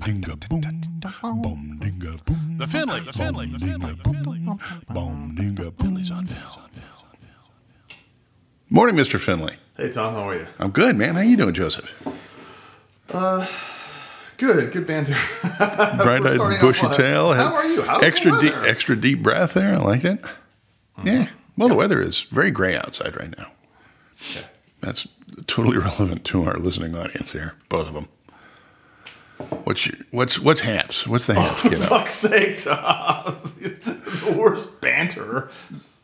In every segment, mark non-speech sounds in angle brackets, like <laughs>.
dinga boom, boom dinga boom. The Finley, the Finley, the Finley, the Finley. Boom dinga Finley's on film. Morning, Mr. Finley. Hey Tom, how are you? I'm good, man. How you doing, Joseph? Uh, good, good banter. <laughs> Bright-eyed, starting off bushy well. tail. How are you? How's the extra deep, weather? extra deep breath there. I like it. Yeah. Well, the weather is very gray outside right now. Okay. That's totally <laughs> relevant to our listening audience here, both of them. What's your, what's what's haps? What's the haps? For Get <laughs> up. fuck's sake, Tom. <laughs> the worst banter.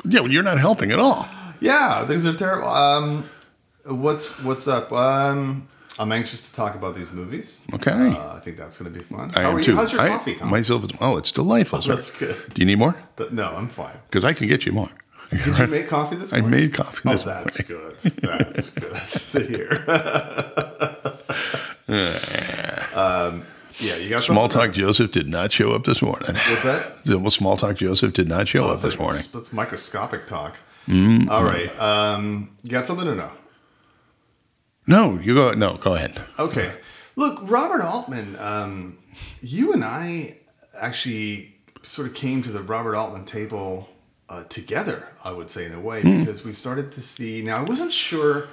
Yeah, well, you're not helping at all. Yeah, things are terrible. Um, what's what's up? Um, I'm anxious to talk about these movies. Okay. Uh, I think that's going to be fun. I how am are too. you? How's your I- coffee, Tom? Myself, is, oh, it's delightful. sir. that's good. Do you need more? But no, I'm fine. Because I can get you more. Did you <laughs> make coffee this morning? I made coffee Oh, that's morning. good. That's good to hear. Um, yeah, you got Small talk Joseph did not show up this morning. What's that? <laughs> Well, small talk Joseph did not show up this like- morning. That's, that's microscopic talk. Mm-hmm. All right. Um, you got something or no? No, you go. No, go ahead. Okay. Look, Robert Altman, um, you and I actually sort of came to the Robert Altman table uh, together, I would say, in a way, Hmm. because we started to see. Now, I wasn't sure.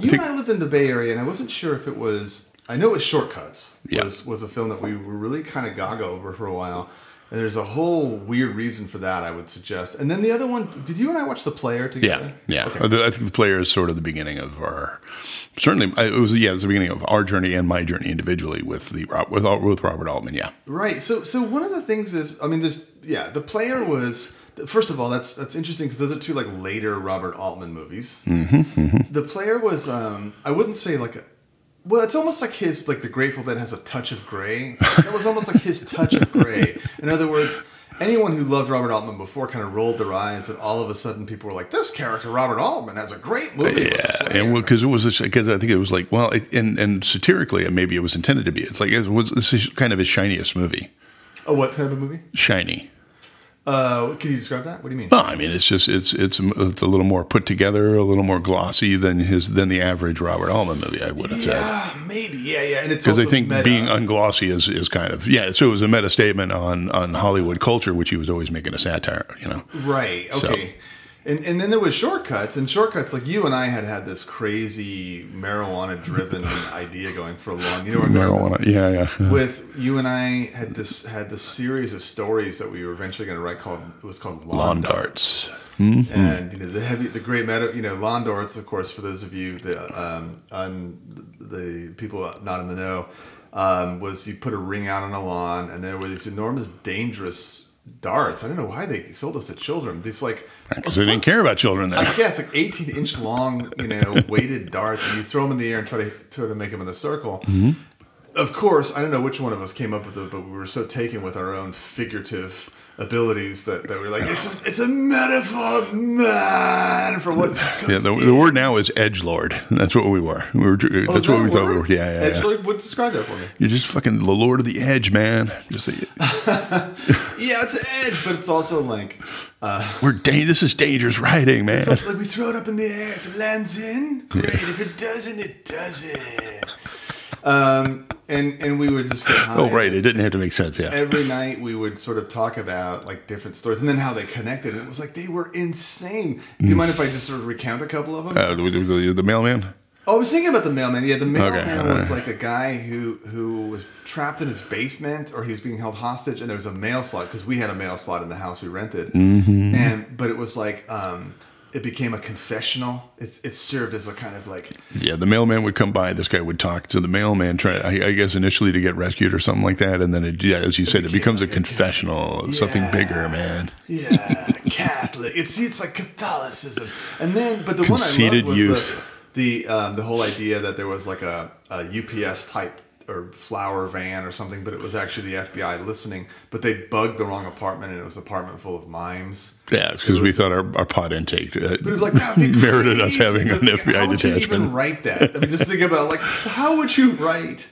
You think- and I lived in the Bay Area, and I wasn't sure if it was. I know it was Shortcuts. Yeah. Was, was a film that we were really kind of gaga over for a while. And there's a whole weird reason for that, I would suggest. And then the other one, did you and I watch The Player together? yeah. Okay. Uh, I think the player is sort of the beginning of our. Certainly, uh, it was yeah, it was the beginning of our journey and my journey individually with the with with Robert Altman. Yeah, Right. So so one of the things is, I mean, this yeah, the player was. First of all, that's that's interesting because those are two like later Robert Altman movies. Mm-hmm, The player was, um, I wouldn't say like a, well, it's almost like his like the Grateful Dead has a touch of gray. That was almost like his touch of gray. In other words, anyone who loved Robert Altman before kind of rolled their eyes, and all of a sudden people were like, "This character, Robert Altman, has a great movie." yeah, and because it was because I think it was like well, it, and and satirically maybe it was intended to be. It's like it was this is kind of his shiniest movie, oh, what type of movie? shiny. Uh, can you describe that? What do you mean? No, I mean it's just it's it's it's a little more put together, a little more glossy than his than the average Robert Altman movie. I would have said. Yeah, maybe. Yeah, yeah. And it's Because I think meta. being unglossy is, is kind of yeah. So it was a meta statement on on Hollywood culture, which he was always making a satire. You know, Right. Okay. And and then there was shortcuts, and shortcuts like you and I had had this crazy marijuana-driven <laughs> idea going for a long. You know marijuana. Yeah, yeah. this? <laughs> With you and I had this had this series of stories that we were eventually going to write called it was called Lawn, Lawn Darts. darts. And you know the heavy, the great meta, you know, lawn darts. Of course, for those of you the um, un, the people not in the know, um, was you put a ring out on a lawn, and there were these enormous, dangerous darts. I don't know why they sold us to children. These like Because they didn't care about children then. I guess like 18 inch long, you know, <laughs> weighted darts, and you throw them in the air and try to try to make them in a circle. Mm-hmm. Of course, I don't know which one of us came up with it, but we were so taken with our own figurative abilities that, that we we're like, it's a, it's a metaphor, man, for what. Yeah, the, the word now is edge lord. That's what we were. We were. Oh, that's what that we a thought we were. Yeah, yeah. yeah. Actually, would describe that for me. You're just fucking the lord of the edge, man. Just like, <laughs> Yeah, it's an edge, but it's also like, uh, <laughs> we're da- This is dangerous writing, man. it's also like we throw it up in the air. If it lands in, great. If it doesn't, it doesn't. Um, and and we would just get high. Oh, right. It didn't have to make sense. Yeah. every night we would sort of talk about like different stories and then how they connected. And it was like they were insane. Do you mind if I just sort of recount a couple of them? Uh, the, the, the mailman. oh, I was thinking about the mailman. Yeah, the mailman Okay. was like a guy who who was trapped in his basement or he was being held hostage, and there was a mail slot because we had a mail slot in the house we rented. Mm-hmm. And but it was like. um it became a confessional. It, it served as a kind of like Yeah, the mailman would come by. This guy would talk to the mailman, try, I, I guess, initially to get rescued or something like that. And then, it, yeah, as you said, it becomes a like a- confessional, something Yeah. bigger, man. Yeah, <laughs> Catholic. It's it's like Catholicism, and then but the Conceited one I loved was youth. the the, um, the whole idea that there was like a, a UPS type or flower van or something, but it was actually the FBI listening. But they bugged the wrong apartment, and it was an apartment full of mimes. Yeah, because we thought our, our pot intake uh, But it was like that'd <laughs> merited us having an FBI how would you detachment. even write that? I mean, just think about like how would you write?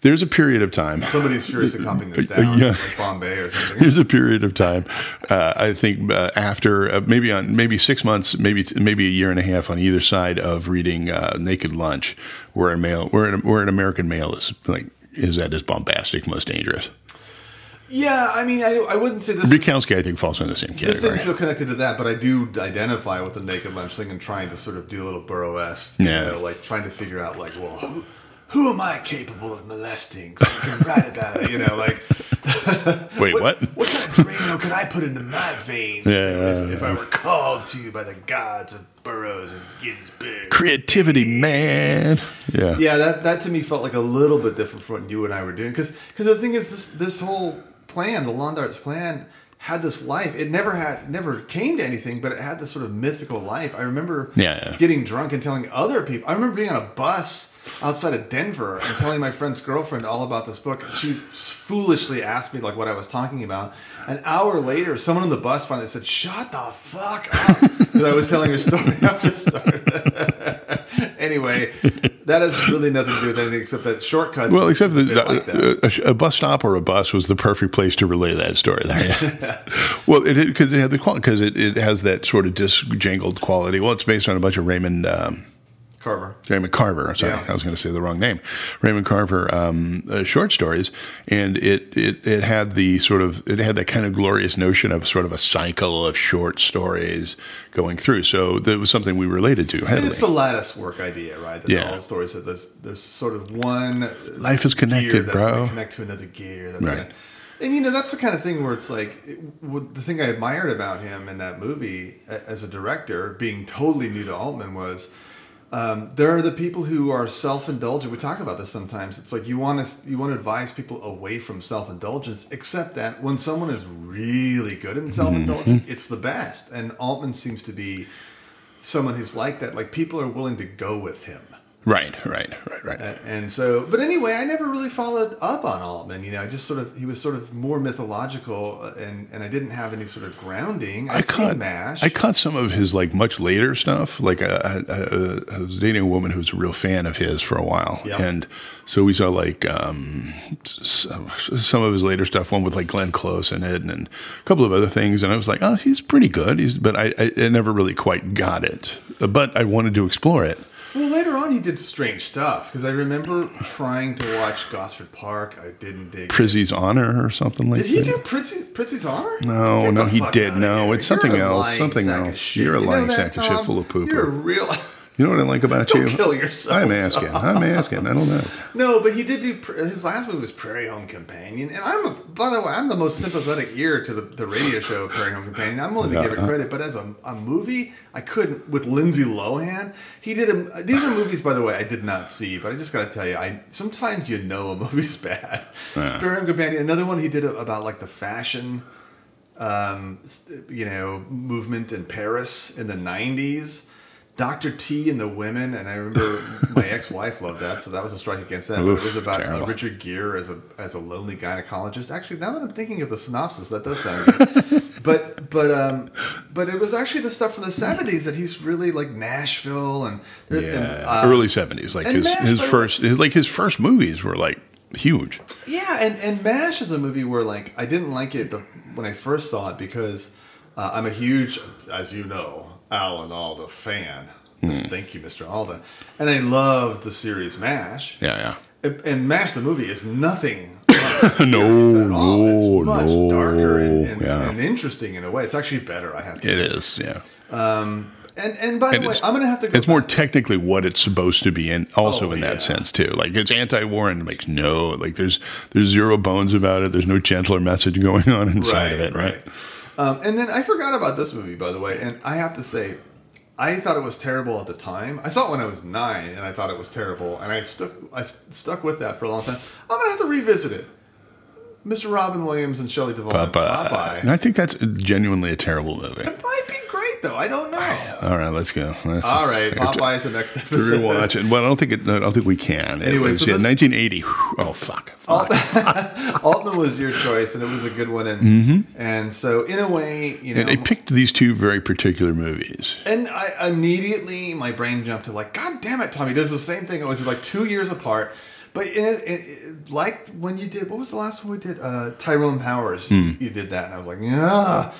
There's a period of time. Somebody's furiously copying this <laughs> down, yeah. like Bombay or something. There's a period of time. Uh, I think uh, after uh, maybe on maybe six months, maybe maybe a year and a half on either side of reading uh, Naked Lunch, where a male, where an, where an American male is like is at his bombastic, most dangerous. Yeah, I mean, I, I wouldn't say this. is- Bukowski, I think, falls in the same category. This didn't feel connected to that, but I do identify with the Naked Lunch thing and trying to sort of do a little Burrow-esque, you Yeah. know, like trying to figure out, like, well, who, who am I capable of molesting so I can write about it, you know, like, <laughs> Wait, what? what kind of Drano could I put into my veins Yeah, if, yeah, if I were called to by the gods of Burroughs and Ginsberg? Creativity, man. Yeah. Yeah, that, that to me felt like a little bit different from what you and I were doing. Because the thing is, this this whole plan, the Lawn Darts plan, had this life. It never had, never came to anything, but it had this sort of mythical life. I remember Yeah, yeah. getting drunk and telling other people. I remember being on a bus outside of Denver and telling my friend's girlfriend all about this book. She foolishly asked me like what I was talking about. An hour later, someone on the bus finally said, "Shut the fuck up," <laughs> because I was telling her story <laughs> after story. <laughs> anyway, that has really nothing to do with anything except that shortcuts. Well, except that like that. a, a bus stop or a bus was the perfect place to relay that story. There, <laughs> well, it because it had the because it, it has that sort of disjangled quality. Well, it's based on a bunch of Raymond. Um, Carver. Raymond Carver. Sorry, Yeah. I was going to say the wrong name. Raymond Carver um, uh, short stories, and it, it it had the sort of it had that kind of glorious notion of sort of a cycle of short stories going through. So that was something we related to And it's the lattice work idea, right? That Yeah. all stories that there's there's sort of one Life is connected, bro. connect to another gear. That's Right. and you know that's the kind of thing where it's like it, the thing I admired about him in that movie a- as a director, being totally new to Altman, was um, there are the people who are self-indulgent. We talk about this sometimes. It's like you want to you want to advise people away from self-indulgence, except that when someone is really good in self-indulgence, Mm-hmm. it's the best. And Altman seems to be someone who's like that. Like people are willing to go with him. Right, right, right, right. And so, but anyway, I never really followed up on Altman. You know, I just sort of he was sort of more mythological, uh, and and I didn't have any sort of grounding. I'd I caught Mash. I caught some of his like much later stuff. Like uh, I, I, I was dating a woman who was a real fan of his for a while, Yeah. and so we saw like um, some of his later stuff. One with like Glenn Close in it, and a couple of other things. And I was like, oh, he's pretty good. He's, but I, I, I never really quite got it. But I wanted to explore it. Well, later on, he did strange stuff because I remember trying to watch Gosford Park. I didn't dig. Prizzi's Honor or something like that. Did he that. do Prizzi, Prizzi's Honor? No, Get no, he did. No, it's You're something else, something else. You're a lying sack of shit full of poo-poo. You're a real. You know what I like about Don't you? kill yourself, I'm asking. I'm asking. I don't know. No, but he did do his last movie was Prairie Home Companion, and I'm a, by the way I'm the most sympathetic ear to the, the radio show Prairie Home Companion. I'm willing to give it credit, but as a, a movie, I couldn't with Lindsay Lohan. He did a, these are movies by the way I did not see, but I just got to tell you, I sometimes you know a movie's bad. Prairie Home Companion, another one he did about like the fashion, um, you know, movement in Paris in the '90s. Dr. T and the Women, and I remember <laughs> my ex-wife loved that, so that was a strike against that. But Oof, it was about uh. Richard Gere as a as a lonely gynecologist. Actually, now that I'm thinking of the synopsis, that does sound good. <laughs> but but um but it was actually the stuff from the '70s that he's really like Nashville and, and, Yeah, uh, early seventies. Like his Mash, his first, his, like his first movies were like huge. Yeah, and, and MASH is a movie where like I didn't like it the, when I first saw it because uh, I'm a huge, as you know, Alan Alda fan. Hmm. Thank you, Mr. Alda, and I loved the series MASH. Yeah, yeah. And- MASH the movie is nothing. <laughs> like No, at all. no, it's much no, darker and, and, yeah. and interesting in a way. It's actually better. I have to. It is. Yeah. Um, And and by the way, I'm gonna have to. Go It's more technically what it's supposed to be, and also Oh, in that yeah. sense too. Like it's anti-war and makes no like there's there's zero bones about it. There's no gentler message going on inside of it, right? Um, and then I forgot about this movie, by the way, and I have to say, I thought it was terrible at the time. I saw it when I was nine, and I thought it was terrible, and I stuck I stuck with that for a long time. I'm gonna have to revisit it. Mr. Robin Williams and Shelley Duvall. Popeye. Popeye. And I think that's genuinely a terrible movie. It might be great though. I don't know. All right, let's go. Let's, All right, I have to- Popeye is the next episode. rewatch it. Well, I don't think it. I don't think we can. It Anyway, was, so yeah, this- 1980. Oh fuck. fuck. <laughs> Altman was your choice, and it was a good one. And and so in a way, you know, And they picked these two very particular movies. And I immediately my brain jumped to like, God damn it, Tommy does the same thing. It was like two years apart, but in it, it, it- like when you did, what was the last one we did? Uh, Tyrone Powers. Hmm. You did that, and I was like, yeah.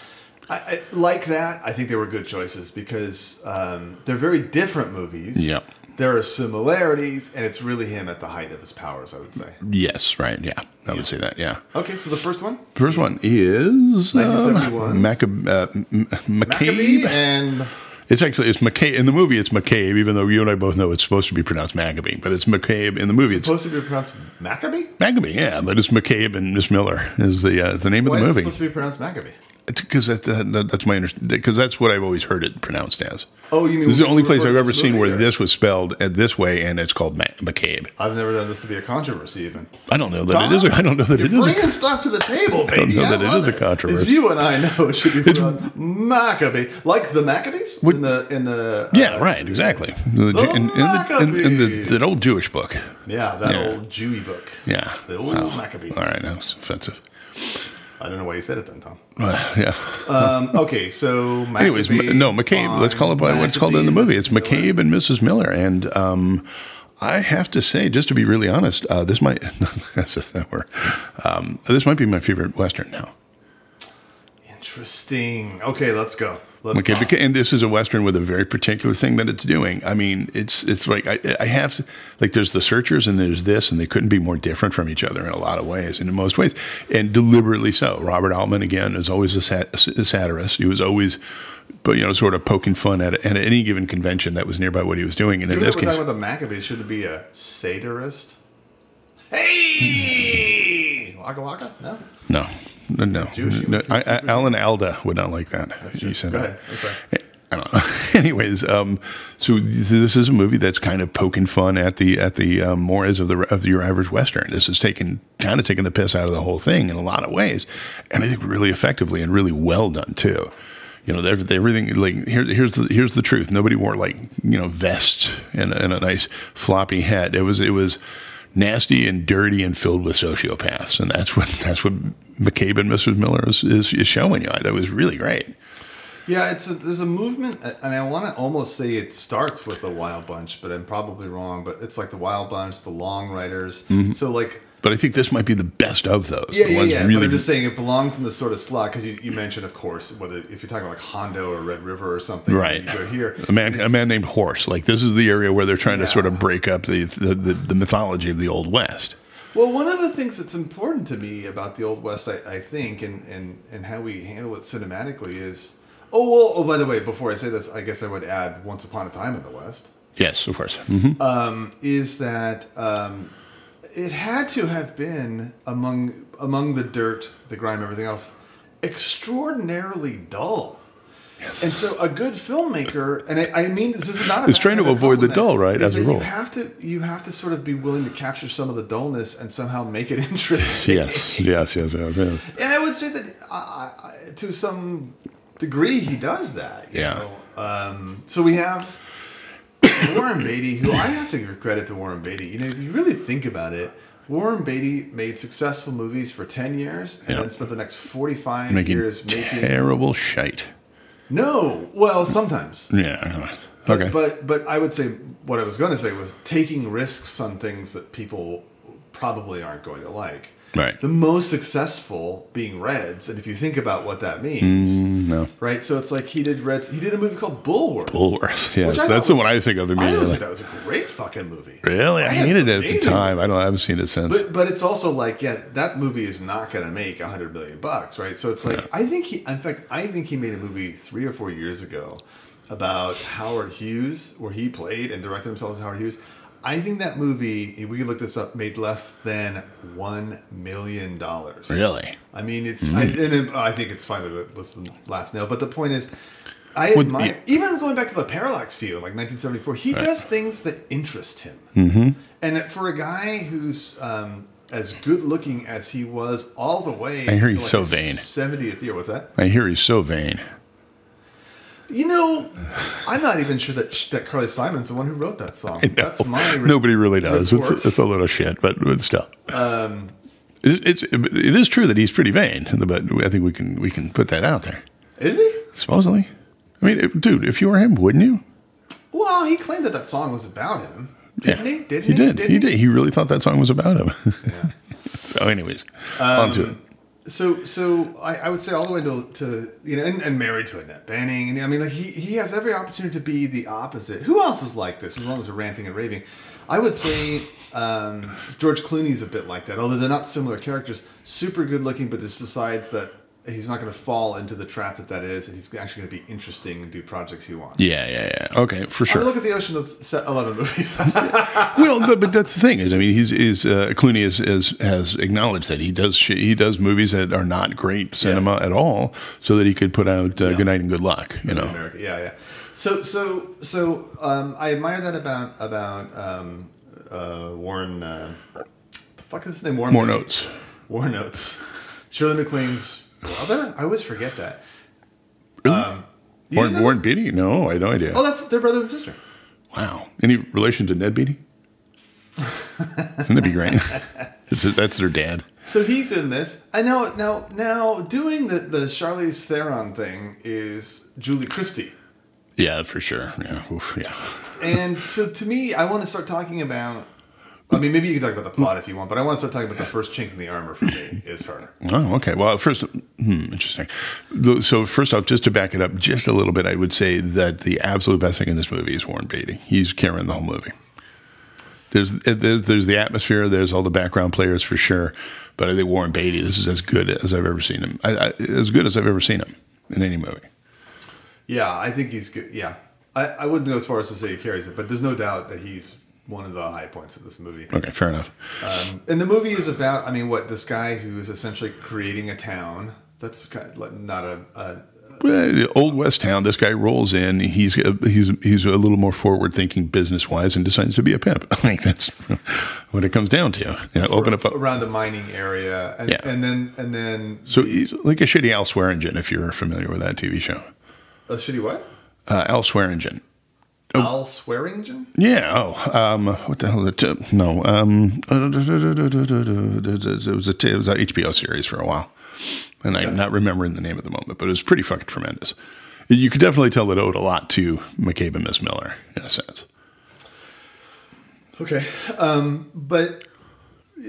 I, I like that. I think they were good choices because um, they're very different movies. Yep. there are similarities, and it's really him at the height of his powers. I would say. Yes, right. Yeah, I would say that. Yeah. Okay, so the first one, First one is uh, 1971's Macab- uh, M- McCabe. and It's actually it's McCabe in the movie. It's McCabe, even though you and I both know it's supposed to be pronounced Maccabee, but it's McCabe in the movie. It's supposed to be pronounced Maccabee. Maccabee, yeah, but it's McCabe and Miss Miller is the uh, is the name Why of the movie. supposed to be pronounced Maccabee? Because that, that, that's my understanding. Because that's what I've always heard it pronounced as. Oh, you mean this is the only place I've ever seen where this was spelled uh, this way, and it's called Ma- McCabe. I've never done this to be a controversy, even. I don't know that it is. A, I don't know that it is. A, bringing stuff to the table, baby. I don't know I that it is a controversy. As you and I know, it should be pronounced Maccabee, like the Maccabees in the in the yeah, uh, right, exactly. The, The in, in, the, in, in the, that old Jewish book. yeah, that Yeah. old Jewy book. Yeah. the old Wow. Maccabees. All right, that was offensive. I don't know why you said it then, Tom. Uh, yeah. Um, okay, so Maccabee, <laughs> Anyways, no, McCabe. Let's call it by what it's called in the movie. It's McCabe and Mrs. Miller. And um, I have to say, just to be really honest, uh, this might, as if that were, um, this might be my favorite Western now. Interesting. Okay, let's go. Let's Okay, talk. beca- and this is a western with a very particular thing that it's doing. I mean, it's it's like I, I have to, like there's the searchers and there's this, and they couldn't be more different from each other in a lot of ways, and in most ways, and deliberately so. Robert Altman again is always a, sat, a satirist. He was always, but you know, sort of poking fun at, at any given convention that was nearby what he was doing, and in this case, about the Maccabees, should it be a satirist? Hey, <laughs> waka waka. No. No, no, no, no. I, I, Alan Alda would not like that. true. You said that. ahead. I'm. I don't know. <laughs> Anyways, um, so this is a movie that's kind of poking fun at the at the um, mores of the of your average western. This is taking kind of taking the piss out of the whole thing in a lot of ways, and I think really effectively and really well done too. You know, everything, everything like here, here's the here's the truth. Nobody wore like you know vests and, and a nice floppy head. It was it was nasty and dirty and filled with sociopaths, and that's what <laughs> that's what McCabe and Mrs. Miller is, is, is showing you. That was really great. Yeah, it's a, there's a movement, and I want to almost say it starts with the Wild Bunch, but I'm probably wrong. But it's like the Wild Bunch, the Long Riders. Mm-hmm. So like, But I think this might be the best of those. yeah, the yeah, ones yeah. really but I'm just saying it belongs in the sort of slot because you, you mentioned, of course, whether if you're talking about like Hondo or Red River or something, right. Go here, A man, a man named Horse. Like this is the area where they're trying to sort of break up the the, the the mythology of the Old West. Well, one of the things that's important to me about the Old West, I, I think, and, and, and how we handle it cinematically is. Oh, well, oh, by the way, before I say this, I guess I would add Once Upon a Time in the West, Yes, of course. hmm um, is that um, it had to have been among among the dirt, the grime, everything else, extraordinarily dull. Yes. And so, a good filmmaker, and I, I mean, this is not. A It's trying to avoid the dull, right, as a rule. you have to you have to sort of be willing to capture some of the dullness and somehow make it <laughs> interesting. Yes, yes, yes, yes, yes. And I would say that uh, uh, to some degree he does that. you Yeah. know. Um, so we have Warren Beatty, who I have to give credit to Warren Beatty. You know, if you really think about it, Warren Beatty made successful movies for ten years, and Yeah. then spent the next forty-five Making years making. terrible shite. No, well, sometimes. Yeah. Okay. But but I would say what I was going to say was taking risks on things that people probably aren't going to like. Right. The most successful being Reds, and if you think about what that means, Mm, no. right? So it's like he did Reds. He did a movie called Bulworth. Bulworth. Which I that's thought the one I think of I always immediately. that was a great fucking movie. Really, I Yeah, hated it at the time. I don't. I haven't seen it since. But but it's also like yeah, that movie is not going to make a hundred million bucks, right? So it's like I think he, in fact, I think he made a movie three or four years ago about Howard Hughes, where he played and directed himself as Howard Hughes. I think that movie, we could look this up, made less than one million dollars. really, I mean, it's I, and it, I think it's fine to the last nail, but the point is, I Would- admire even going back to the Parallax View, like 1974. He does things that interest him, Mm-hmm. and for a guy who's um, as good looking as he was all the way, I hear to, he's so vain. 70th year. What's that? I hear he's so vain. You know, I'm not even sure that that Carly Simon's the one who wrote that song. That's my re- Nobody really does. It's, it's a little shit, but, but still. Um, it, it's it is true that he's pretty vain, but I think we can we can put that out there. Is he? Supposedly, I mean, it- dude, if you were him, wouldn't you? Well, he claimed that that song was about him. Didn't he? Didn't he he? did. Didn't he did. He really thought that song was about him. <laughs> Yeah. so, anyways, on to it. So so I, I would say all the way to, to you know and, and married to Annette Bening and I mean like he, he has every opportunity to be the opposite. Who else is like this as long as we're ranting and raving? I would say um, George Clooney's a bit like that, although they're not similar characters. Super good looking, but just decides that he's not going to fall into the trap that that is, and he's actually going to be interesting and do projects he wants. Yeah, yeah, yeah. Okay, for I sure. mean, look at the Ocean Eleven movies. <laughs> well, but, but that's the thing is, I mean, he's is uh, Clooney is, is has acknowledged that he does sh- he does movies that are not great cinema at all, so that he could put out uh, Good Night and Good Luck. You know, America. Yeah, yeah. So, so, so, um, I admire that about about um, uh, Warren. Uh, the fuck is his name? Warren. Beatty. notes. Warren Notes. Shirley MacLaine's brother. I always forget that. Um, Warren, Warren? Beatty? No, I had no idea. Oh, that's their brother and sister. Wow. Any relation to Ned Beatty? <laughs> Wouldn't that be great? It's, that's their dad. So he's in this. I know now. Now doing the the Charlize Theron thing is Julie Christie. Yeah, for sure. Yeah, Oof, yeah. And so to me, I want to start talking about. I mean, maybe you can talk about the plot if you want, but I want to start talking about the first chink in the armor for me is her. Oh, okay. Well, first, hmm, interesting. So, first off, just to back it up just a little bit, I would say that the absolute best thing in this movie is Warren Beatty. He's carrying the whole movie. There's, there's there's the atmosphere. There's all the background players for sure, but I think Warren Beatty. This is as good as I've ever seen him. I, I, as good as I've ever seen him in any movie. Yeah, I think he's good. Yeah, I, I wouldn't go as far as to say he carries it, but there's no doubt that he's one of the high points of this movie. Okay, fair enough. Um, and the movie is about, I mean, what this guy who is essentially creating a town. That's kind of not a, a Well, Old West Town. This guy rolls in. He's he's he's a little more forward thinking business wise, and decides to be a pimp. <laughs> I think that's what it comes down to. You know, open up. A, around the mining area, and, Yeah. and then and then so he's like a shitty Al Swearingen, if you're familiar with that TV show. a shitty what? Uh, Al Swearingen. Oh. Al Swearingen. Yeah. Oh, um, what the hell? Is it? No. Um, it was a it was a HBO series for a while, and I'm not remembering the name at the moment, but it was pretty fucking tremendous. You could definitely tell it owed a lot to McCabe and Miss Miller in a sense. Okay, um, but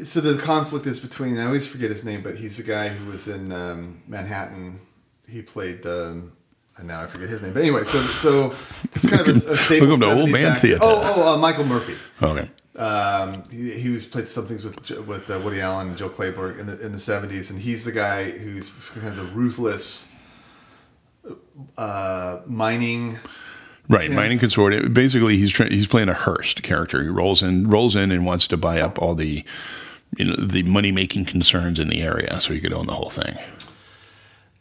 so the conflict is between. I always forget his name, but he's the guy who was in um, Manhattan. He played. Um, and now I forget his name. But anyway, so so it's kind of a, a <laughs> staple. Welcome to Altman actor. Theater. Oh, oh, uh, Michael Murphy. Okay. Um, he, he was played some things with with uh, Woody Allen and Joe Clayburgh in the in the seventies, and he's the guy who's kind of the ruthless uh, mining. Right, Yeah. mining consortium. Basically, he's trying, he's playing a Hearst character. He rolls in, rolls in, and wants to buy up all the, you know, the money making concerns in the area, so he could own the whole thing.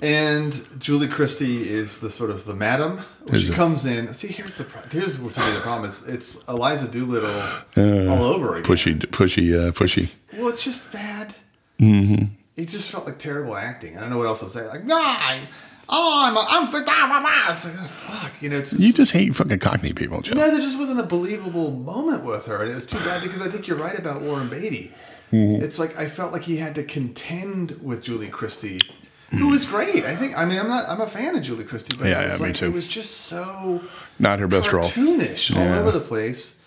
And Julie Christie is the sort of the madam. Is she it? comes in, see, here's the here's what to me the problem is. It's Eliza Doolittle all over again. Pushy, pushy, uh, pushy. It's- well, it's just bad. Mm-hmm. It just felt like terrible acting. I don't know what else to say. Like, nah, oh, I'm, a, I'm, blah, blah, blah." It's like, oh, fuck, you know. It's You just hate fucking Cockney people, Joe. no, there just wasn't a believable moment with her, and it was too bad because I think you're right about Warren Beatty. Mm-hmm. It's like I felt like he had to contend with Julie Christie, who was great. I think. I mean, I'm not. I'm a fan of Julie Christie, but Yeah, yeah, me too. It was just so Not her best role. cartoonish all Yeah. over the place.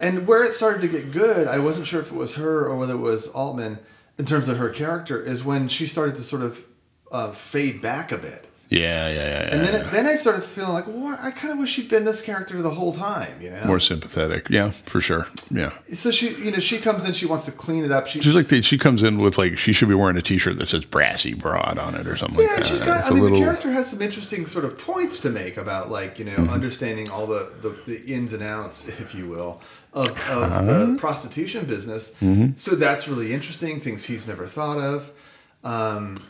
And where it started to get good, I wasn't sure if it was her or whether it was Altman in terms of her character, is when she started to sort of uh, fade back a bit. Yeah, yeah, yeah. And then, yeah. then I started feeling like, well, I kind of wish she'd been this character the whole time, you know. more sympathetic. Yeah, for sure. Yeah. So she, you know, she comes in, she wants to clean it up. She, She's like the, she comes in with like she should be wearing a T-shirt that says "brassy broad" on it or something yeah, like that. she's got. It's I mean, little- the character has some interesting sort of points to make about like you know Mm-hmm. understanding all the, the the ins and outs, if you will, of, of Uh-huh. the prostitution business. Mm-hmm. So that's really interesting. Things he's never thought of. Um,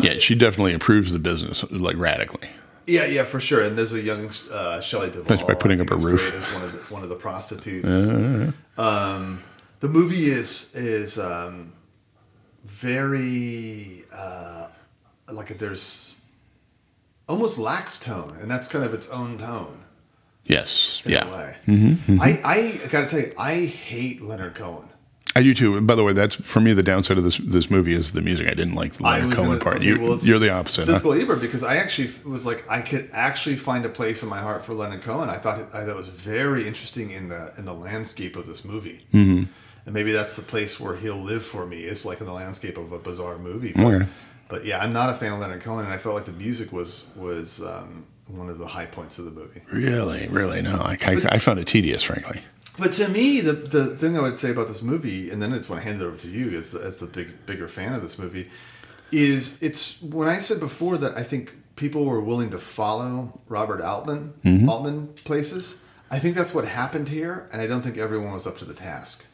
yeah, she definitely improves the business like radically. yeah, yeah, for sure. And there's a young uh, Shelley Duvall. That's by putting up a roof. As one of the, one of the prostitutes. Um, the movie is is um, very uh, like there's almost lax tone, and that's kind of its own tone. Yes, yeah, way. Mm-hmm, I I gotta tell you, I hate Leonard Cohen. I do too. By the way, that's for me the downside of this this movie is the music. I didn't like the Leonard Cohen gonna- part. okay, you, well, you're the opposite. huh? Ebert, because I actually was like, I could actually find a place in my heart for Leonard Cohen. I thought I thought it was very interesting in the in the landscape of this movie, mm-hmm. and maybe that's the place where he'll live for me. It's like in the landscape of a bizarre movie. But, Okay. but yeah, I'm not a fan of Leonard Cohen, and I felt like the music was was um, one of the high points of the movie. Really, really, no. I, I, I found it tedious, frankly. But to me, the the thing I would say about this movie, and then it's when I hand it over to you as as the big bigger fan of this movie, is it's when I said before that I think people were willing to follow Robert Altman Altman places. I think that's what happened here, and I don't think everyone was up to the task.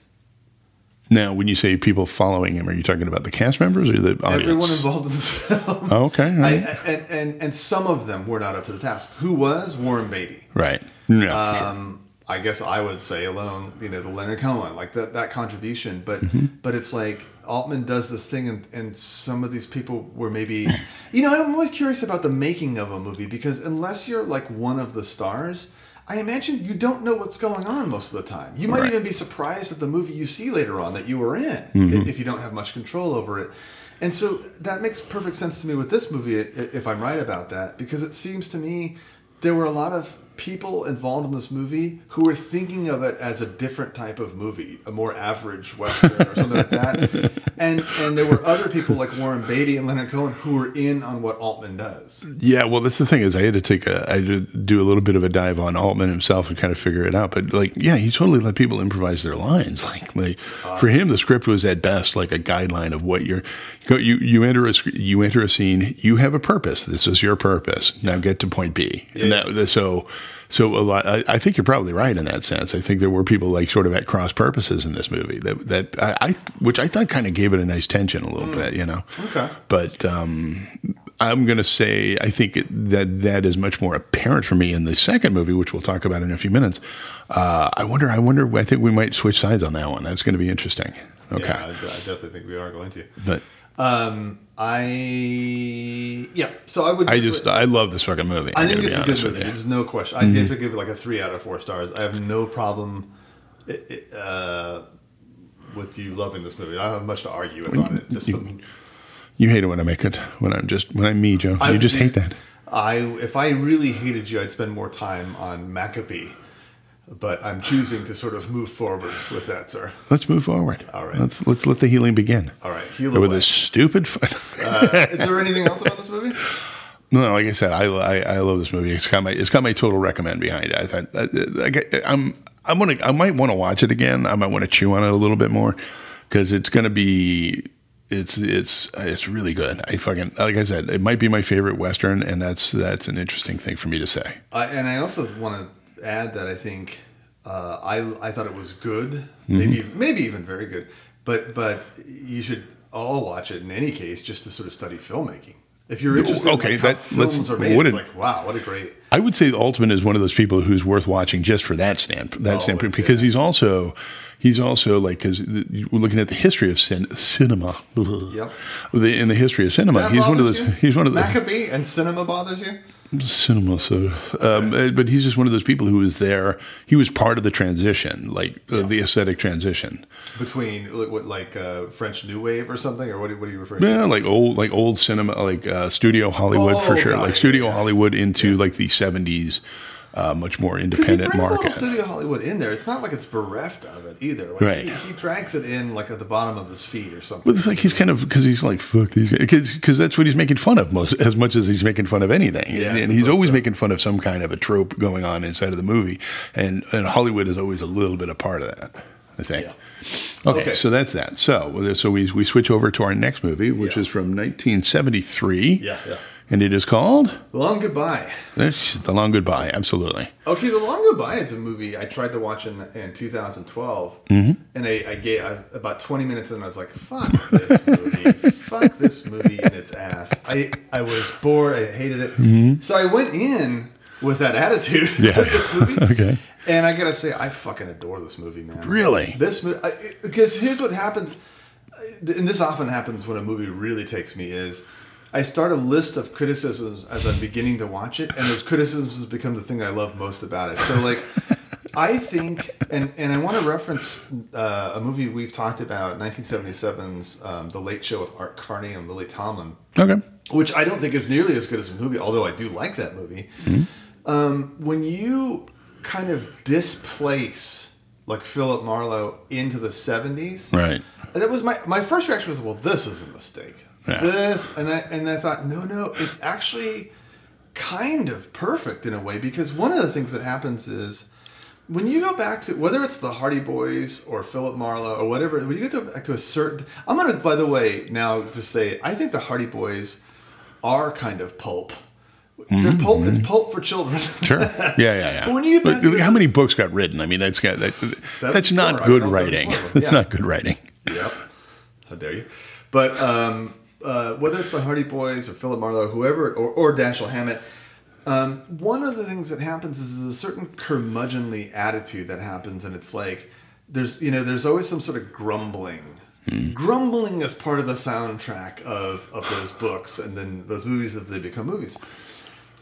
Now, when you say people following him, are you talking about the cast members or the audience? Everyone involved in this film. Oh, okay, all I, right. and, and and some of them were not up to the task. Who was Warren Beatty? right. Sure. Um, I guess I would say alone, you know, the Leonard Cohen, like that that contribution. But Mm-hmm. but it's like Altman does this thing, and, and some of these people were maybe, <laughs> you know, I'm always curious about the making of a movie because unless you're like one of the stars. I imagine you don't know what's going on most of the time. You might Right. even be surprised at the movie you see later on that you were in Mm-hmm. if- if you don't have much control over it. And so that makes perfect sense to me with this movie, if I'm right about that, because it seems to me there were a lot of people involved in this movie who were thinking of it as a different type of movie, a more average western or something like that. <laughs> And and there were other people like Warren Beatty and Leonard Cohen who were in on what Altman does. Yeah, well, that's the thing is I had to take a, I had to do a little bit of a dive on Altman himself and kind of figure it out. But like, yeah, he totally let people improvise their lines. <laughs> Like, like uh, for him, the script was at best like a guideline of what you're. You you, enter a you enter a scene. You have a purpose. This is your purpose. Now get to point B. And that, that- so. So a lot, I, I think you're probably right in that sense. I think there were people like sort of at cross purposes in this movie that that I, I which I thought kind of gave it a nice tension a little bit, you know. Okay. But um, I'm going to say I think it, that that is much more apparent for me in the second movie, which we'll talk about in a few minutes. Uh, I wonder. I wonder. I think we might switch sides on that one. That's going to be interesting. Okay. Yeah, I, I definitely think we are going to. But Um, I yeah. So I would. I just it- I love this fucking movie. I think it's a good movie. Mm-hmm. There's no question. I have to give it like a three out of four stars. I have no problem uh, with you loving this movie. I don't have much to argue with on it. Just some, You hate it when I make it. When I'm just when I'm me, Joe. I you just hate that. I if I really hated you, I'd spend more time on Maccabee. But I'm choosing to sort of move forward with that, sir. Let's move forward. All right. Let's let's let the healing begin. All right, heal With this stupid. Fun. <laughs> Uh, is there anything else about this movie? No, like I said, I, I I love this movie. It's got my it's got my total recommend behind it. I thought uh, uh, I, I, I'm I'm gonna I might want to watch it again. I might want to chew on it a little bit more because it's gonna be it's it's it's really good. I fucking like I said, it might be my favorite western, and that's that's an interesting thing for me to say. I, and I also want to add that I think uh, I I thought it was good, maybe maybe even very good. But but you should all watch it in any case, just to sort of study filmmaking. If you're interested, Okay, in like, that- films are made, what it's like wow, what a great. I would say Altman is one of those people who's worth watching just for that stand that Oh, standpoint because he's also he's also like because we're looking at the history of cin- cinema. Yep. The, in the history of cinema, he's one of those. you? He's one of the Maccabee and cinema bothers you. Cinema. So, um, uh, but he's just one of those people who was there. He was part of the transition, like uh, the aesthetic transition. Between like, what like uh, French New Wave or something, or what? What are you referring to? Yeah, like old, like old cinema, like uh, studio Hollywood for Oh, sure. got Like studio Hollywood into like the seventies, uh, much more he independent brings market. Studio Hollywood in there. It's not like it's bereft of it either. Like, Right. He, he drags it in like at the bottom of his feet or something. But it's like he's kind of because he's like fuck these because that's what he's making fun of most as much as he's making fun of anything Yeah, and, and he's always so. making fun of some kind of a trope going on inside of the movie and and Hollywood is always a little bit a part of that I think Yeah. okay, Okay. so that's that so so we we switch over to our next movie which Yeah. is from 1973 Yeah, yeah. And it is called Long Goodbye. The Long Goodbye absolutely Okay, The Long Goodbye is a movie I tried to watch in, in 2012, mm-hmm. and I, I gave I was about 20 minutes in, and I was like, "Fuck this movie! <laughs> Fuck this movie in its ass!" I I was bored. I hated it. Mm-hmm. So I went in with that attitude. <laughs> Yeah. with this movie. <laughs> Okay. And I gotta say, I fucking adore this movie, man. Really? This movie, because here's what happens, uh, and this often happens when a movie really takes me is. I start a list of criticisms as I'm beginning to watch it, and those criticisms become the thing I love most about it. So, like, <laughs> I think, and, and I want to reference uh, a movie we've talked about, 1977's um, The Late Show with Art Carney and Lily Tomlin, okay which I don't think is nearly as good as a movie, although I do like that movie. Um, when you kind of displace like Philip Marlowe into the 70s, right that was my, my first reaction was, well, this is a mistake. Yeah. this, and I and I thought, no, no, it's actually kind of perfect in a way because one of the things that happens is when you go back to whether it's the Hardy Boys or Philip Marlowe or whatever, when you get back to a certain, I'm gonna by the way now just say I think the Hardy Boys are kind of pulp. They're pulp. It's pulp for children. Sure. <laughs> Yeah, yeah, yeah. But when you get But back to look, how many books got written? I mean, that's got that, that's not 74, good writing. <laughs> That's yeah. not good writing. Yep. How dare you? But um, uh, whether it's the Hardy Boys or Philip Marlowe, whoever, or, or Dashiell Hammett, um, one of the things that happens is there's a certain curmudgeonly attitude that happens, and it's like there's you know there's always some sort of grumbling. Grumbling is part of the soundtrack of, of those books, and then those movies if they become movies.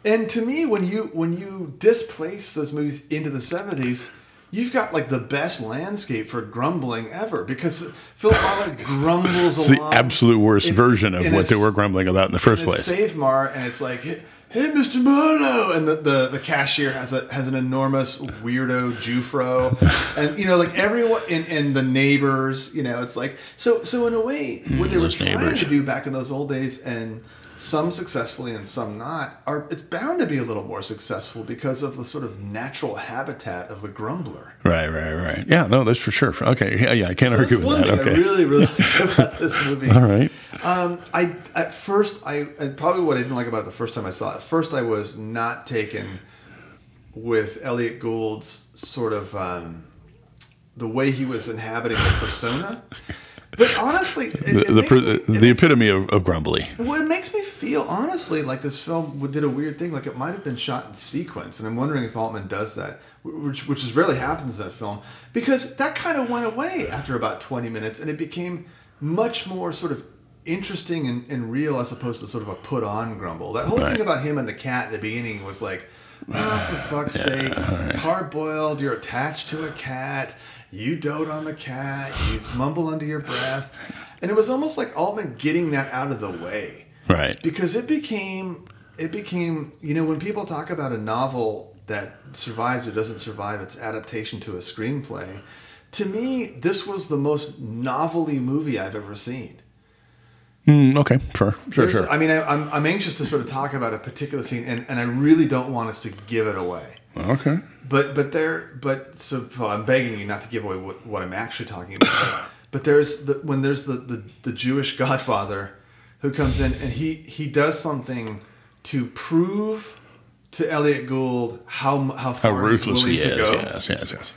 And to me, when you when you displace those movies into the seventies, you've got like the best landscape for grumbling ever because Philip Marlowe <laughs> grumbles a It's the absolute worst version of what they were grumbling about in the first place. Save Mar, and it's like, hey, Mr. Marlowe, and the, the, the cashier has a has an enormous weirdo Jufro, <laughs> and you know, like everyone, and, and the neighbors, you know, it's like so so in a way, what they mm, were trying neighbors. to do back in those old days, and some successfully and some not, are it's bound to be a little more successful because of the sort of natural habitat of the grumbler. Right, right, right. Yeah, no, that's for sure. Okay, yeah, yeah I can't So argue with one that. Okay, I really, really like <laughs> about this movie. all right. Um, I at first I probably what I didn't like about it the first time I saw it. At first, I was not taken with Elliott Gould's sort of um, the way he was inhabiting the persona. <laughs> But honestly, it, The it the, me- the makes- epitome of, of grumbly. well, it makes me feel honestly like this film did a weird thing. Like it might have been shot in sequence, and I'm wondering if Altman does that, which which is rarely happens in that film, because that kind of went away after about 20 minutes, and it became much more sort of interesting and, and real as opposed to sort of a put on grumble. That whole Right. thing about him and the cat at the beginning was like, oh, for fuck's sake, hard boiled. You're attached to a cat. You dote on the cat. You mumble under your breath. And it was almost like Altman getting that out of the way Right. because it became it became you know when people talk about a novel that survives or doesn't survive its adaptation to a screenplay to me this was the most novelty movie i've ever seen Mm, okay, sure, sure, There's- sure. i mean I, I'm, I'm anxious to sort of talk about a particular scene and, and i really don't want us to give it away Okay. But but there but so well, I'm begging you not to give away what, what I'm actually talking about. <coughs> but there's the when there's the, the the Jewish Godfather who comes in and he he does something to prove to Elliott Gould how how How ruthless he is. go. Yes, yes, yes.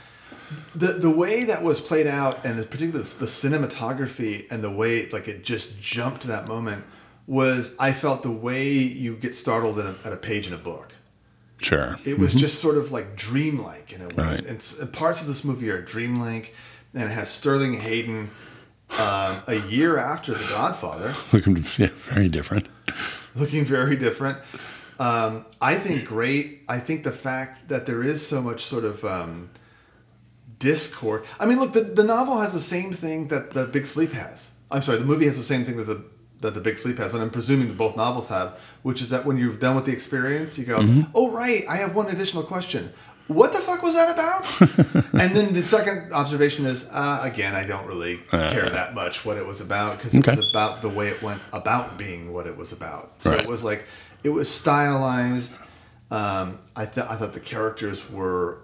The the way that was played out and particularly the cinematography and the way like it just jumped to that moment was I felt the way you get startled a, at a page in a book. Sure. It was just sort of like dreamlike in a way. Right. And, s- parts of this movie are dreamlike, and it has Sterling Hayden um, a year after The Godfather, Looking yeah, very different. looking very different. Um, I think great. I think the fact that there is so much sort of um, discord. I mean, look, the, the novel has the same thing that the Big Sleep has. I'm sorry, the movie has the same thing that the that the Big Sleep has, and I'm presuming that both novels have, which is that when you're done with the experience, you go, "Oh right, I have one additional question. What the fuck was that about?" <laughs> and then the second observation is, uh, again, I don't really care that much what it was about because it Okay. was about the way it went about being what it was about. So Right. it was like it was stylized. Um, I thought I thought the characters were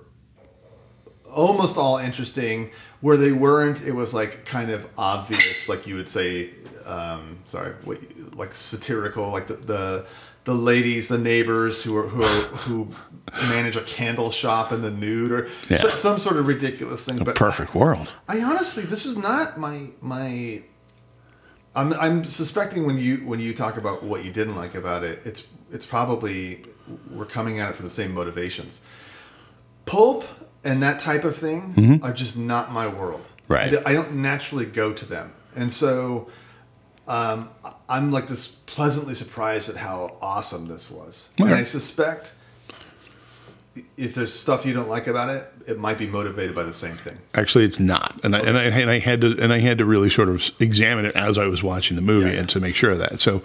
almost all interesting. Where they weren't, it was like kind of obvious, like you would say. Um, sorry, what, like satirical, like the, the the ladies, the neighbors who are who are, who manage a candle shop in the nude, or Yeah. so- some sort of ridiculous thing. But Perfect world. I honestly, this is not my my. I'm I'm suspecting when you when you talk about what you didn't like about it, it's it's probably we're coming at it for the same motivations. Pulp and that type of thing are just not my world. Mm-hmm. Right. I, I don't naturally go to them, and so um, I'm like this pleasantly surprised at how awesome this was, and I suspect if there's stuff you don't like about it, it might be motivated by the same thing. Actually, it's not, and I, and I and I had to and I had to really sort of examine it as I was watching the movie Yeah, yeah. and to make sure of that. So,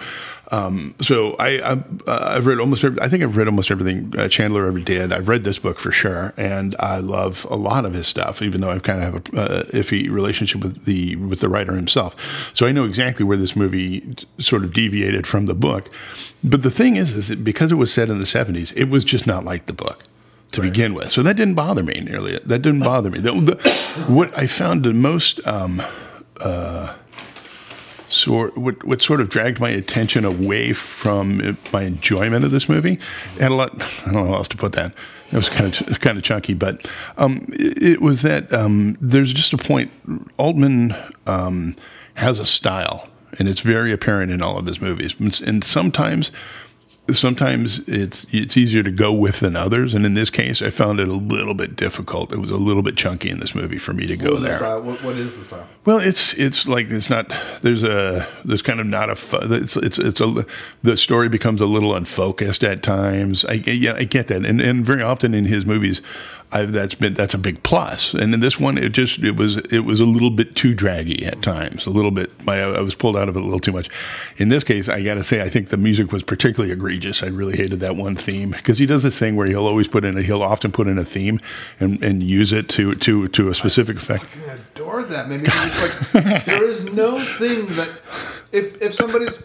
um, so I I've, uh, I've read almost every, I think I've read almost everything uh, Chandler ever did. I've read this book for sure, and I love a lot of his stuff, even though I kind of have a uh, iffy relationship with the with the writer himself. So I know exactly where this movie sort of deviated from the book. But the thing is, is that because it was set in the seventies, it was just not like the book to begin with. So that didn't bother me nearly. That didn't bother me. The, the, what I found the most um, uh, sort what what sort of dragged my attention away from my enjoyment of this movie had a lot. I don't know how else to put that. It was kind of kind of chunky, but um, it, it was that um, there's just a point. Altman um, has a style, and it's very apparent in all of his movies. And sometimes sometimes it's it's easier to go with than others, and in this case, I found it a little bit difficult. It was a little bit chunky in this movie for me to go What, the there. style? What, what is the style? Well, it's it's like it's not. There's a there's kind of not a. It's it's it's a. The story becomes a little unfocused at times. I yeah I get that, and and very often in his movies, I've, that's been that's a big plus. And in this one, it just it was it was a little bit too draggy at times. A little bit. My I was pulled out of it a little too much. In this case, I got to say, I think the music was particularly egregious. I really hated that one theme because he does this thing where he'll always put in a, he'll often put in a theme and and use it to to to a specific effect. I adored that. Maybe it's like there is no thing that if if somebody's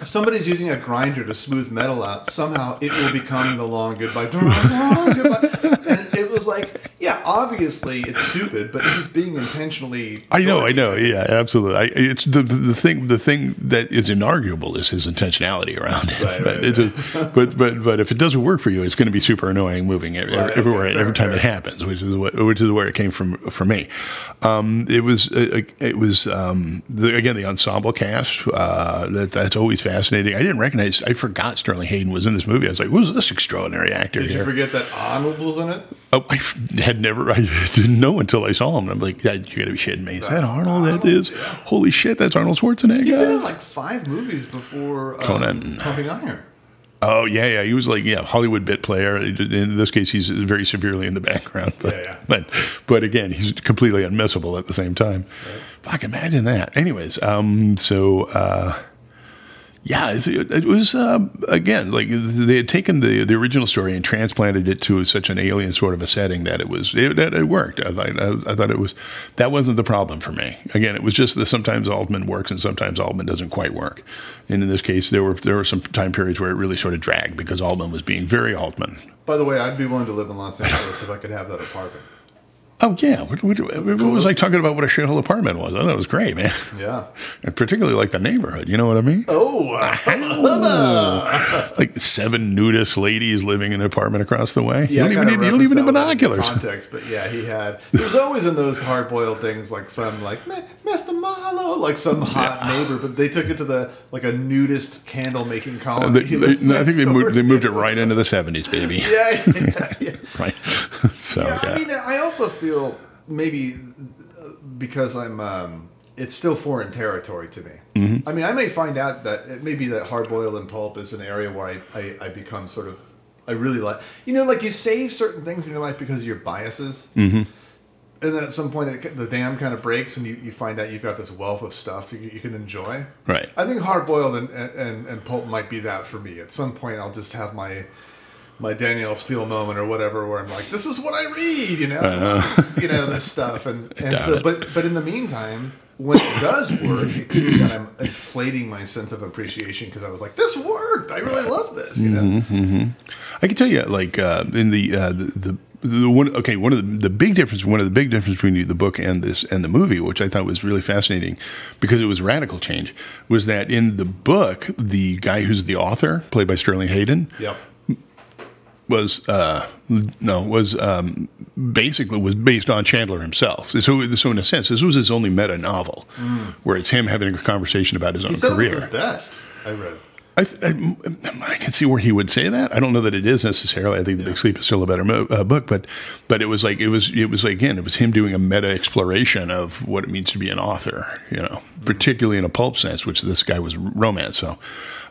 if somebody's using a grinder to smooth metal out, somehow it will become the long goodbye. <laughs> Long goodbye. And it was like, yeah, obviously it's stupid, but he's being intentionally. I know, I know, yeah, absolutely. I, it's the, the thing. The thing that is inarguable is his intentionality around it. Right, <laughs> but, right, it's a- <laughs> but but but if it doesn't work for you, it's going to be super annoying moving every, Right, everywhere okay, every fair, time it happens, which is what, which is where it came from for me. Um, it was uh, it was um, the, again the ensemble cast. Uh, that that's always fascinating. I didn't recognize. I forgot Sterling Hayden was in this movie. I was like, who's this extraordinary actor Did you forget that Arnold was in it? Oh, I had never, I didn't know until I saw him. I'm like, "That- you got to be shitting me. Is that Arnold? That is, holy shit, that's Arnold He'd been in Schwarzenegger. like five movies before uh, Conan. Pumping Iron. Oh, yeah, yeah. He was like, yeah, Hollywood bit player. In this case, he's very severely in the background. But, Yeah, yeah. but, but again, he's completely unmissable at the same time. Fuck, imagine that. Anyways, um, so, uh, yeah, it, was uh, again like they had taken the the original story and transplanted it to such an alien sort of a setting that it was it, that it worked. I thought I, I thought it was that wasn't the problem for me. Again, it was just that sometimes Altman works and sometimes Altman doesn't quite work. And in this case, there were there were some time periods where it really sort of dragged because Altman was being very Altman. By the way, I'd be willing to live in Los Angeles if I could have that apartment. Oh yeah, what, what, it was like talking about what a shithole apartment was. I thought it was great, man, Yeah. <laughs> and particularly like the neighborhood. You know what I mean? Oh, <laughs> <laughs> like seven nudist ladies living in an apartment across the way. Yeah, you don't even need, you don't even need binoculars. Context, but yeah, he had. There's always in those hard boiled things like some like "Me- Mr. Marlowe, like some hot neighbor, but they took it to the like a nudist candle making colony. They- they- no, I think they moved, they moved it right into the seventies, baby. Yeah, yeah, yeah. Right. So Yeah, yeah. I mean, I also feel maybe uh, because I'm, um, it's still foreign territory to me. Mm-hmm. I mean, I may find out that it may be that hard boiled and pulp is an area where I, I, I become sort of, I really like, you know, like you save certain things in your life because of your biases. Mm-hmm. And then at some point, it, the dam kind of breaks, and you, you find out you've got this wealth of stuff you, you can enjoy. Right. I think hard boiled and, and, and pulp might be that for me. At some point, I'll just have my my Danielle Steel moment or whatever, where I'm like, this is what I read, you know, you know this stuff, and <laughs> and so, it. but but in the meantime, when it does work, it could be that I'm inflating my sense of appreciation because I was like, this worked, I really love this, you know. Mm-hmm. I can tell you, like uh, in the, uh, the the the one okay one of the, the big difference one of the big difference between the book and this and the movie, which I thought was really fascinating because it was radical change, was that in the book the guy who's the author, played by Sterling Hayden, Yep. Was uh, no was um, basically was based on Chandler himself. So, so in a sense, this was his only meta novel, where it's him having a conversation about his own He was career. his best. I read. I, I, I can see where he would say that. I don't know that it is necessarily. I think The Big Sleep is still a better mo- uh, book, but but it was like it was it was like, again it was him doing a meta exploration of what it means to be an author. You know, particularly in a pulp sense, which this guy was romance. So,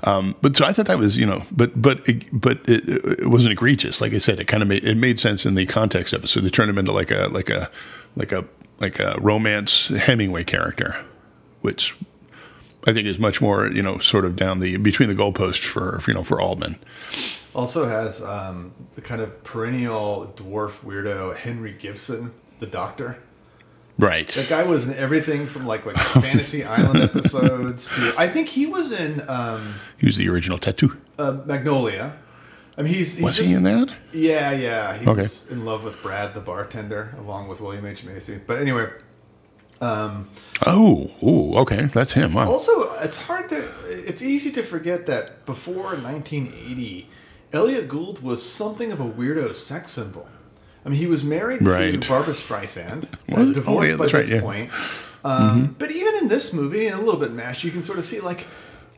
um, but so I thought that was you know, but but it, but it, it wasn't egregious. Like I said, it kind of made it made sense in the context of it. So they turned him into like a like a like a like a romance Hemingway character, which I think is much more, you know, sort of down the between the goalposts for you know for Altman. Also has um, the kind of perennial dwarf weirdo Henry Gibson, the Doctor. Right. That guy was in everything from like like Fantasy <laughs> Island episodes to I think he was in um, He was the original tattoo. uh, Magnolia. I mean, he's, he's Was just- he in that? Yeah, yeah. He Okay. was in love with Brad, the bartender, along with William H Macy. But anyway, um, Oh, ooh, okay, that's him. Wow. also it's hard to it's easy to forget that before 1980, Elliott Gould was something of a weirdo sex symbol. I mean, he was married Right. to Barbra Streisand, Was <laughs> uh, divorced Oh, yeah, by that's right, this yeah. Mm-hmm. point. Um, But even in this movie, and a little bit mashed, you can sort of see like,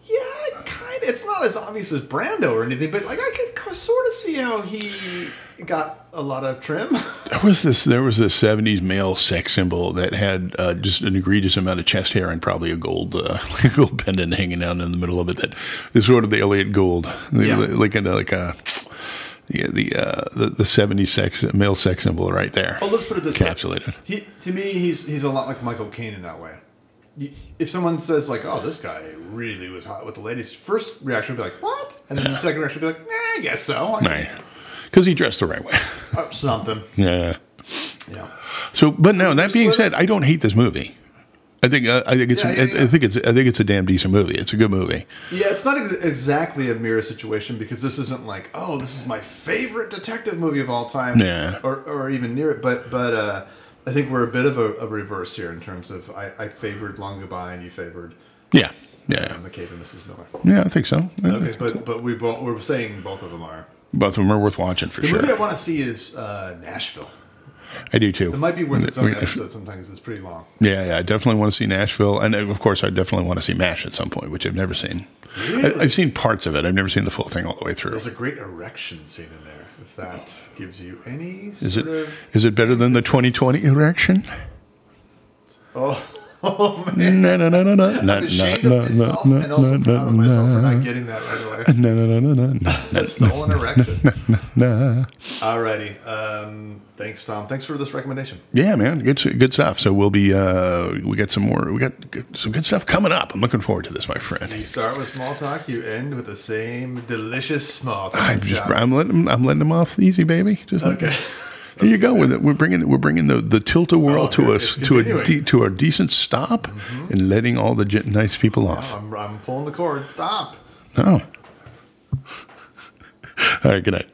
yeah, kind of. It's not as obvious as Brando or anything, but like I could sort of see how he got a lot of trim. There was this. There was this '70s male sex symbol that had uh, just an egregious amount of chest hair and probably a gold, uh, <laughs> gold pendant hanging out in the middle of it. That is sort of the Elliott Gould, the, Yeah. like a like a yeah, the uh, the the '70s sex male sex symbol right there. Well, let's put it this Encapsulated. way. He, to me, he's he's a lot like Michael Caine in that way. If someone says like, "Oh, this guy really was hot with the ladies," first reaction would be like, "What?" And then the second reaction would be like, "Nah, I guess so." Right. Because he dressed the right way. <laughs> Or something. yeah. Yeah. So, but no. That being said, I don't hate this movie. I think uh, I think it's Yeah, yeah, I, yeah. I think it's I think it's a damn decent movie. It's a good movie. Yeah, it's not exactly a mirror situation because this isn't like, "Oh, this is my favorite detective movie of all time," Yeah. or or even near it. But but uh, I think we're a bit of a, a reverse here in terms of I, I favored Long Goodbye and you favored Yeah. uh, Yeah. McCabe and Mrs. Miller. Yeah. I think so. Okay, but but we both we're saying both of them are. Both of them are worth watching for The sure. The movie I want to see is uh, Nashville. I do too. It might be worth its own We- <laughs> episode. Sometimes it's pretty long. Yeah, yeah, I definitely want to see Nashville, and uh, of course, I definitely want to see Mash at some point, which I've never seen. I, I've seen parts of it. I've never seen the full thing all the way through. There's a great erection scene in there. If that gives you any Is it of is it better than the 2020 erection? oh, oh man, No, no, no, no, no, I'm no, ashamed no, of myself no, and also no, proud of no, myself for not getting that right away. No, no, no, no, no, no, <laughs> no, stolen erection. no. Alrighty. Um, thanks, Tom. Thanks for this recommendation. Yeah, man, good, good stuff. So we'll be, uh, we got some more, we got good, some good stuff coming up. I'm looking forward to this, my friend. You start with small talk. You end with the same delicious small talk. I'm just, job. I'm letting, I'm letting them off easy, baby. Just like- Okay. Here you go with it. We're bringing we're bringing the the tilt a whirl Oh, to us to a. Mm-hmm. de, to a decent stop and letting all the nice people off. I'm, I'm pulling the cord. Stop. No. <laughs> All right. Good night.